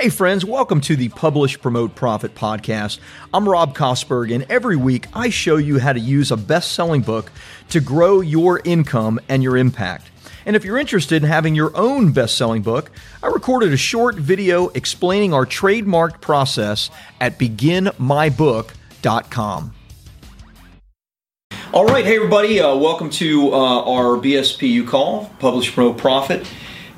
Hey, friends, welcome to the Publish, Promote, Profit podcast. I'm Rob Kosberg, and every week I show you how to use a best selling book to grow your income and your impact. And if you're interested in having your own best selling book, I recorded a short video explaining our trademark process at beginmybook.com. All right, hey everybody, uh, welcome to uh, our BSPU call, Publish, Promote, Profit.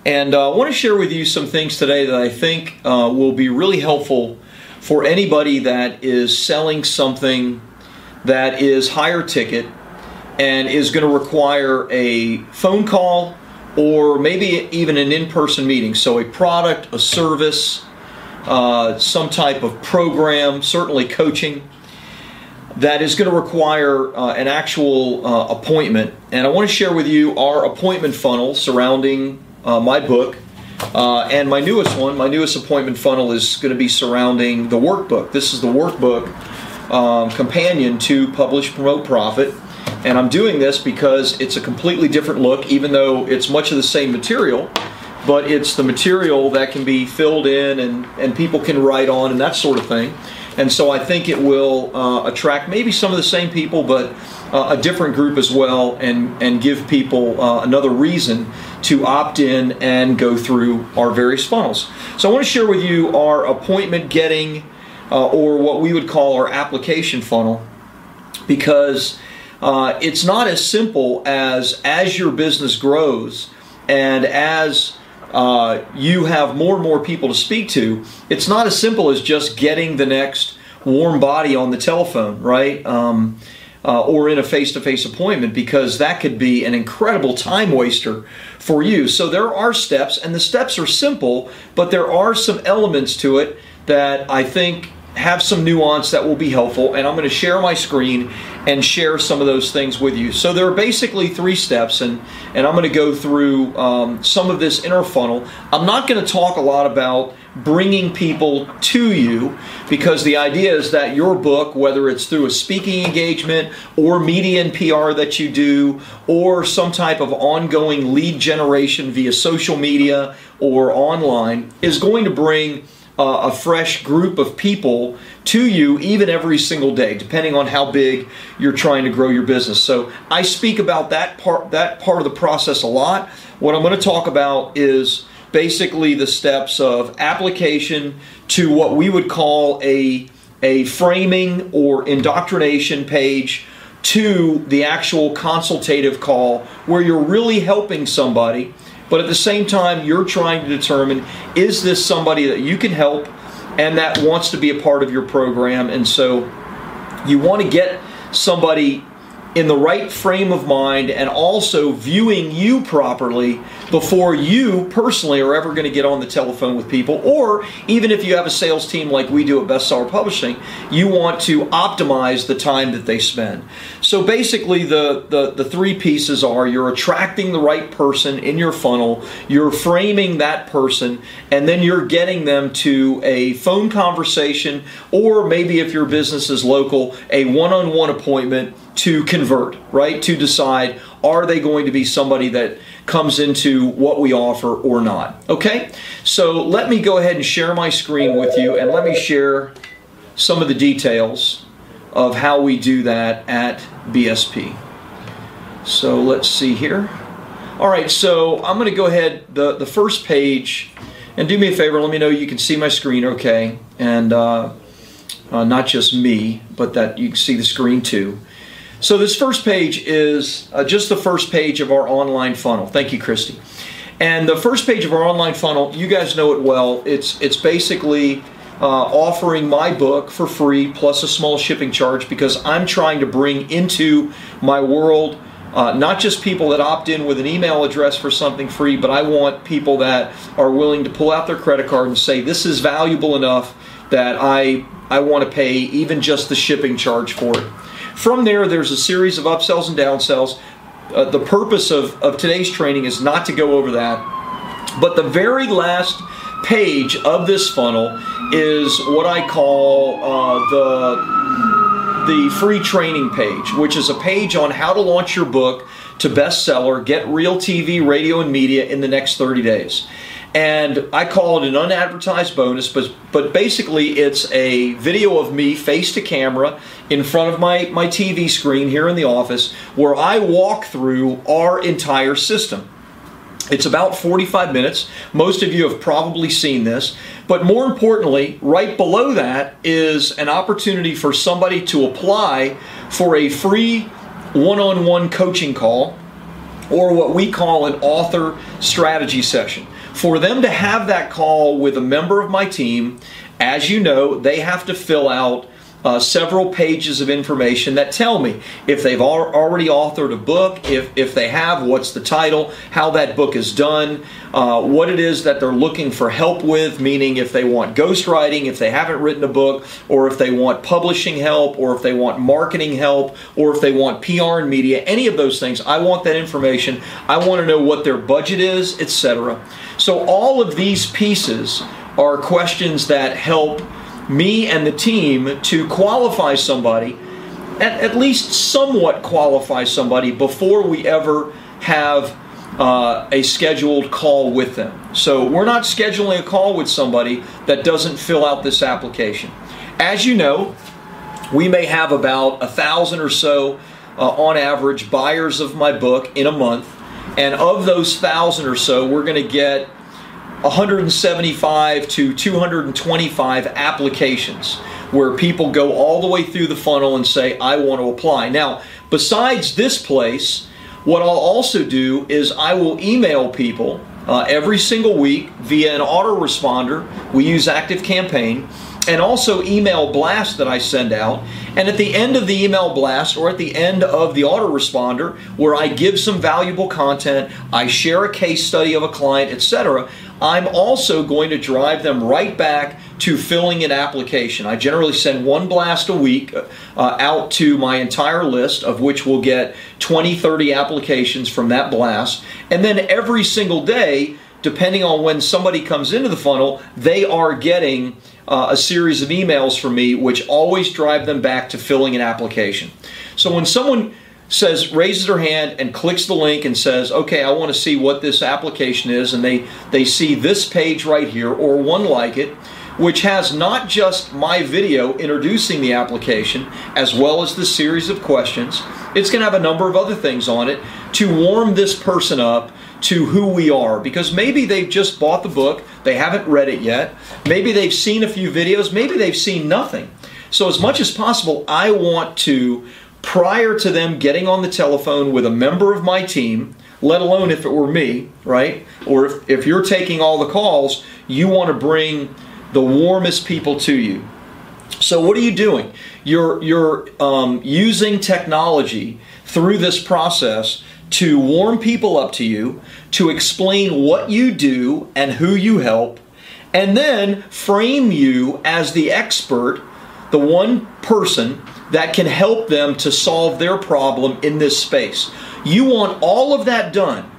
And uh, I want to share with you some things today that I think uh, will be really helpful for anybody that is selling something that is higher ticket and is going to require a phone call or maybe even an in person meeting. So, a product, a service, uh, some type of program, certainly coaching that is going to require uh, an actual uh, appointment. And I want to share with you our appointment funnel surrounding uh, my book. Uh, and my newest one, my newest appointment funnel is going to be surrounding the workbook. This is the workbook um, companion to Publish, Promote, Profit. And I'm doing this because it's a completely different look, even though it's much of the same material, but it's the material that can be filled in and, and people can write on and that sort of thing. And so I think it will uh, attract maybe some of the same people, but uh, a different group as well, and, and give people uh, another reason to opt in and go through our various funnels. So I want to share with you our appointment getting, uh, or what we would call our application funnel, because uh, it's not as simple as as your business grows and as uh, you have more and more people to speak to, it's not as simple as just getting the next warm body on the telephone, right? Um, uh, or in a face to face appointment because that could be an incredible time waster for you. So there are steps, and the steps are simple, but there are some elements to it that I think have some nuance that will be helpful. And I'm going to share my screen and share some of those things with you. So there are basically three steps, and, and I'm going to go through um, some of this inner funnel. I'm not going to talk a lot about bringing people to you because the idea is that your book, whether it's through a speaking engagement or media and PR that you do, or some type of ongoing lead generation via social media or online, is going to bring uh, a fresh group of people to you even every single day depending on how big you're trying to grow your business. So i speak about that part that part of the process a lot. What i'm going to talk about is basically the steps of application to what we would call a a framing or indoctrination page to the actual consultative call where you're really helping somebody but at the same time, you're trying to determine is this somebody that you can help and that wants to be a part of your program? And so you want to get somebody in the right frame of mind and also viewing you properly before you personally are ever going to get on the telephone with people. Or even if you have a sales team like we do at Bestseller Publishing, you want to optimize the time that they spend. So basically, the, the, the three pieces are you're attracting the right person in your funnel, you're framing that person, and then you're getting them to a phone conversation, or maybe if your business is local, a one on one appointment to convert, right? To decide are they going to be somebody that comes into what we offer or not. Okay? So let me go ahead and share my screen with you and let me share some of the details of how we do that at BSP. So let's see here. All right, so I'm going to go ahead the the first page, and do me a favor. Let me know you can see my screen, okay, and uh, uh, not just me, but that you can see the screen too. So this first page is uh, just the first page of our online funnel. Thank you, Christy. And the first page of our online funnel, you guys know it well. It's it's basically uh, offering my book for free plus a small shipping charge because I'm trying to bring into my world uh, not just people that opt in with an email address for something free, but I want people that are willing to pull out their credit card and say this is valuable enough that I I want to pay even just the shipping charge for it. From there, there's a series of upsells and downsells. Uh, the purpose of, of today's training is not to go over that, but the very last page of this funnel is what I call uh, the the free training page, which is a page on how to launch your book to bestseller, get real TV, radio, and media in the next 30 days. And I call it an unadvertised bonus, but but basically it's a video of me face to camera in front of my, my TV screen here in the office where I walk through our entire system. It's about 45 minutes. Most of you have probably seen this. But more importantly, right below that is an opportunity for somebody to apply for a free one on one coaching call or what we call an author strategy session. For them to have that call with a member of my team, as you know, they have to fill out uh, several pages of information that tell me if they've al- already authored a book, if, if they have, what's the title, how that book is done, uh, what it is that they're looking for help with, meaning if they want ghostwriting, if they haven't written a book, or if they want publishing help, or if they want marketing help, or if they want PR and media, any of those things. I want that information. I want to know what their budget is, etc. So all of these pieces are questions that help me and the team to qualify somebody, at, at least somewhat qualify somebody before we ever have uh, a scheduled call with them. So we're not scheduling a call with somebody that doesn't fill out this application. As you know, we may have about a thousand or so uh, on average buyers of my book in a month. And of those thousand or so, we're going to get 175 to 225 applications where people go all the way through the funnel and say, I want to apply. Now, besides this place, what I'll also do is I will email people uh, every single week via an autoresponder. We use Active Campaign and also email blast that I send out. And at the end of the email blast or at the end of the autoresponder, where I give some valuable content, I share a case study of a client, etc., I'm also going to drive them right back to filling an application. I generally send one blast a week uh, out to my entire list, of which we'll get 20, 30 applications from that blast. And then every single day, depending on when somebody comes into the funnel, they are getting uh, a series of emails from me, which always drive them back to filling an application. So when someone says raises their hand and clicks the link and says, "Okay, I want to see what this application is," and they they see this page right here or one like it, which has not just my video introducing the application as well as the series of questions. It's going to have a number of other things on it to warm this person up to who we are because maybe they've just bought the book, they haven't read it yet, maybe they've seen a few videos, maybe they've seen nothing. So, as much as possible, I want to, prior to them getting on the telephone with a member of my team, let alone if it were me, right? Or if, if you're taking all the calls, you want to bring the warmest people to you. So, what are you doing? You're, you're um, using technology through this process to warm people up to you, to explain what you do and who you help, and then frame you as the expert, the one person that can help them to solve their problem in this space. You want all of that done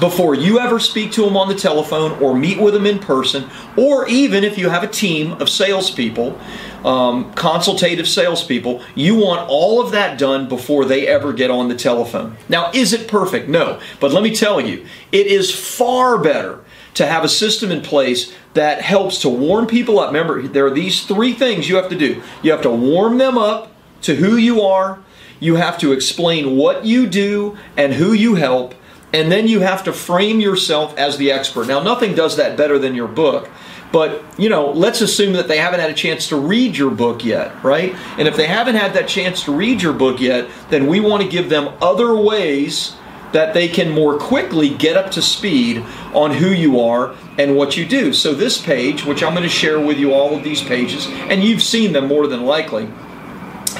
before you ever speak to them on the telephone or meet with them in person, or even if you have a team of salespeople um, consultative salespeople, you want all of that done before they ever get on the telephone. Now, is it perfect? No. But let me tell you, it is far better to have a system in place that helps to warm people up. Remember, there are these three things you have to do you have to warm them up to who you are, you have to explain what you do and who you help. And then you have to frame yourself as the expert. Now, nothing does that better than your book. But, you know, let's assume that they haven't had a chance to read your book yet, right? And if they haven't had that chance to read your book yet, then we want to give them other ways that they can more quickly get up to speed on who you are and what you do. So, this page, which I'm going to share with you all of these pages, and you've seen them more than likely,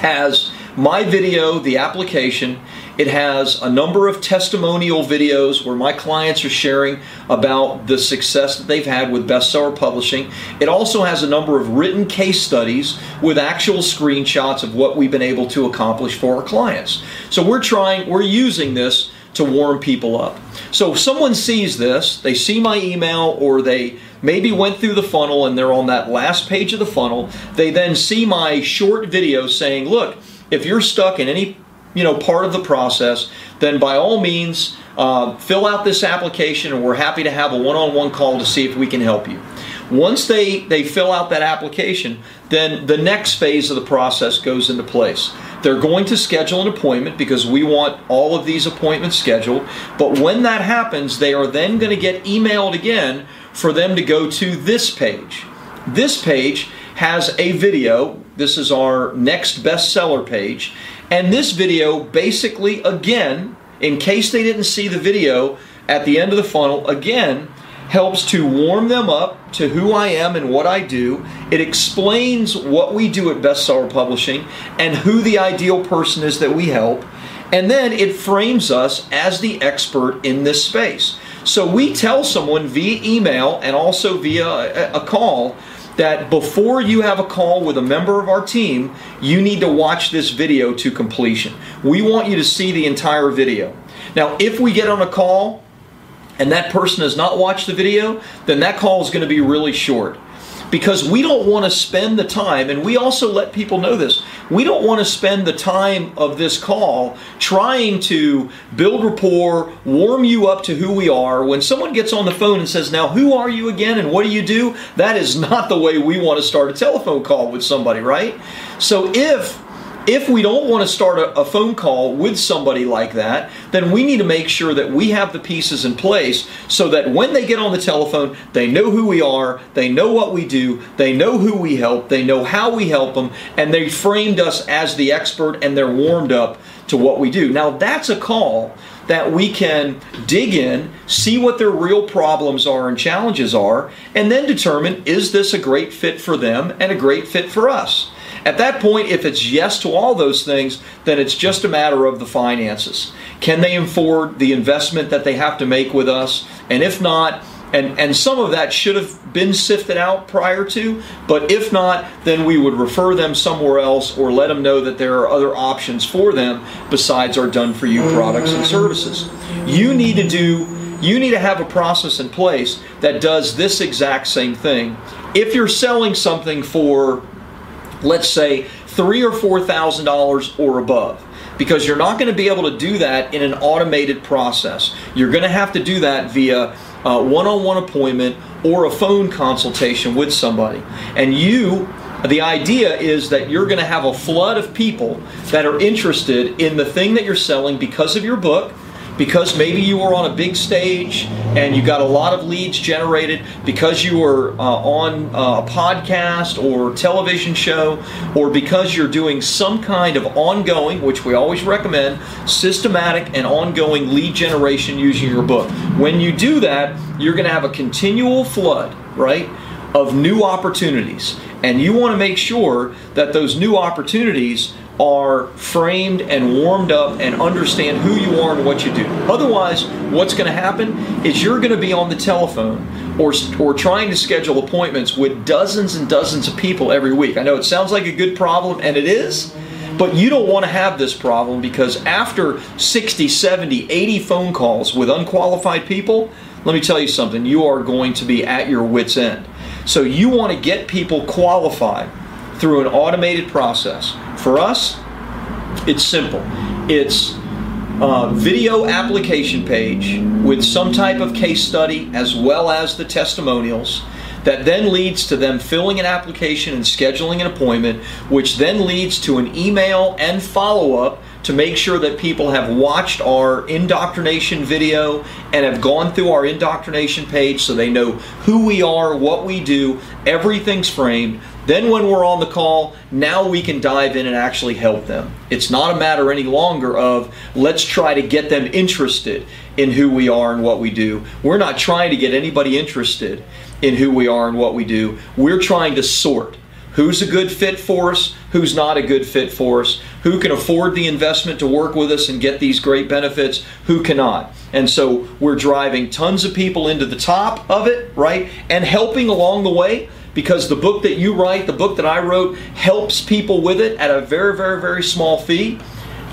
has my video, the application, it has a number of testimonial videos where my clients are sharing about the success that they've had with bestseller publishing. It also has a number of written case studies with actual screenshots of what we've been able to accomplish for our clients. So we're trying, we're using this to warm people up. So if someone sees this, they see my email or they maybe went through the funnel and they're on that last page of the funnel, they then see my short video saying, look, if you're stuck in any you know part of the process, then by all means uh, fill out this application, and we're happy to have a one on one call to see if we can help you. Once they, they fill out that application, then the next phase of the process goes into place. They're going to schedule an appointment because we want all of these appointments scheduled. But when that happens, they are then going to get emailed again for them to go to this page. This page has a video. This is our next bestseller page. And this video basically, again, in case they didn't see the video at the end of the funnel, again, helps to warm them up to who I am and what I do. It explains what we do at Bestseller Publishing and who the ideal person is that we help. And then it frames us as the expert in this space. So we tell someone via email and also via a, call that before you have a call with a member of our team, you need to watch this video to completion. We want you to see the entire video. Now, if we get on a call and that person has not watched the video, then that call is going to be really short because we don't want to spend the time, and we also let people know this, we don't want to spend the time of this call trying to build rapport, warm you up to who we are. When someone gets on the phone and says, Now, who are you again and what do you do? That is not the way we want to start a telephone call with somebody, right? So if if we don't want to start a, a, phone call with somebody like that, then we need to make sure that we have the pieces in place so that when they get on the telephone, they know who we are, they know what we do, they know who we help, they know how we help them, and they framed us as the expert and they're warmed up to what we do. Now, that's a call that we can dig in, see what their real problems are and challenges are, and then determine is this a great fit for them and a great fit for us. At that point, if it's yes to all those things, then it's just a matter of the finances. Can they afford the investment that they have to make with us? And if not, and, and some of that should have been sifted out prior to, but if not, then we would refer them somewhere else or let them know that there are other options for them besides our done for you products and services. You need to do you need to have a process in place that does this exact same thing. If you're selling something for let's say three or four thousand dollars or above. Because you're not going to be able to do that in an automated process. You're going to have to do that via a one-on-one appointment or a phone consultation with somebody. And you the idea is that you're going to have a flood of people that are interested in the thing that you're selling because of your book because maybe you were on a big stage and you got a lot of leads generated because you were uh, on uh, a podcast or television show or because you're doing some kind of ongoing which we always recommend systematic and ongoing lead generation using your book. When you do that you're going to have a continual flood right of new opportunities. And you want to make sure that those new opportunities are framed and warmed up and understand who you are and what you do. Otherwise, what's going to happen is you're going to be on the telephone or, or trying to schedule appointments with dozens and dozens of people every week. I know it sounds like a good problem, and it is. But you don't want to have this problem because after 60, 70, 80 phone calls with unqualified people, let me tell you something, you are going to be at your wits' end. So you want to get people qualified through an automated process. For us, it's simple. It's a video application page with some type of case study as well as the testimonials that then leads to them filling an application and scheduling an appointment, which then leads to an email and follow up to make sure that people have watched our indoctrination video and have gone through our indoctrination page so they know who we are, what we do, everything's framed. Then, when we're on the call, now we can dive in and actually help them. It's not a matter any longer of let's try to get them interested in who we are and what we do. We're not trying to get anybody interested in who we are and what we do. We're trying to sort who's a good fit for us, who's not a good fit for us, who can afford the investment to work with us and get these great benefits, who cannot. And so we're driving tons of people into the top of it, right? And helping along the way because the book that you write, the book that I wrote, helps people with it at a very, very, very small fee.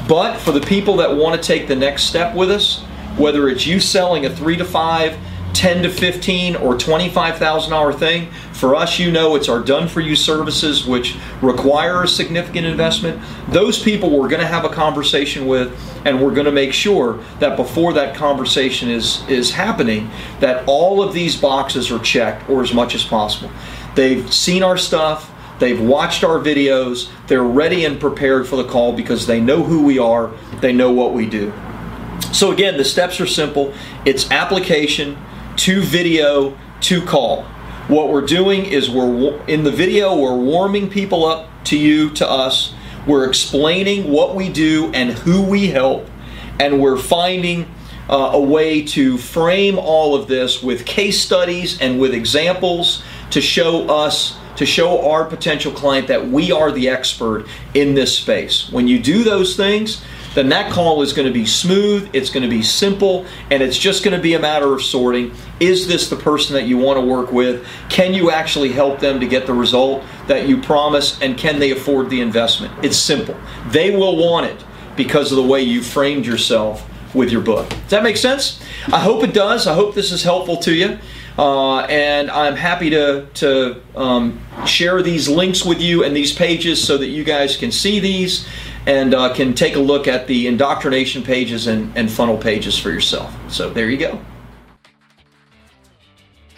But for the people that want to take the next step with us, whether it's you selling a three to five 10 to 15 or $25,000 thing. For us, you know, it's our done for you services, which require a significant investment. Those people we're going to have a conversation with, and we're going to make sure that before that conversation is, is happening, that all of these boxes are checked or as much as possible. They've seen our stuff. They've watched our videos. They're ready and prepared for the call because they know who we are. They know what we do. So, again, the steps are simple it's application to video to call. What we're doing is we're in the video, we're warming people up to you, to us. We're explaining what we do and who we help, and we're finding uh, a way to frame all of this with case studies and with examples to show us to show our potential client that we are the expert in this space. When you do those things, then that call is going to be smooth, it's going to be simple, and it's just going to be a matter of sorting. Is this the person that you want to work with? Can you actually help them to get the result that you promise? And can they afford the investment? It's simple. They will want it because of the way you framed yourself with your book. Does that make sense? I hope it does. I hope this is helpful to you. Uh, and I'm happy to, to um, share these links with you and these pages so that you guys can see these and uh, can take a look at the indoctrination pages and, and funnel pages for yourself. So there you go.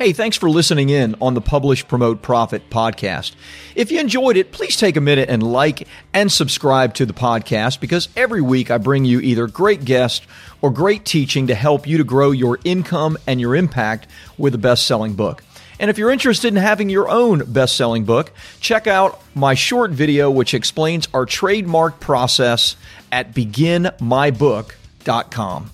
Hey, thanks for listening in on the Publish, Promote, Profit podcast. If you enjoyed it, please take a minute and like and subscribe to the podcast because every week I bring you either great guests or great teaching to help you to grow your income and your impact with a best selling book. And if you're interested in having your own best selling book, check out my short video, which explains our trademark process at beginmybook.com.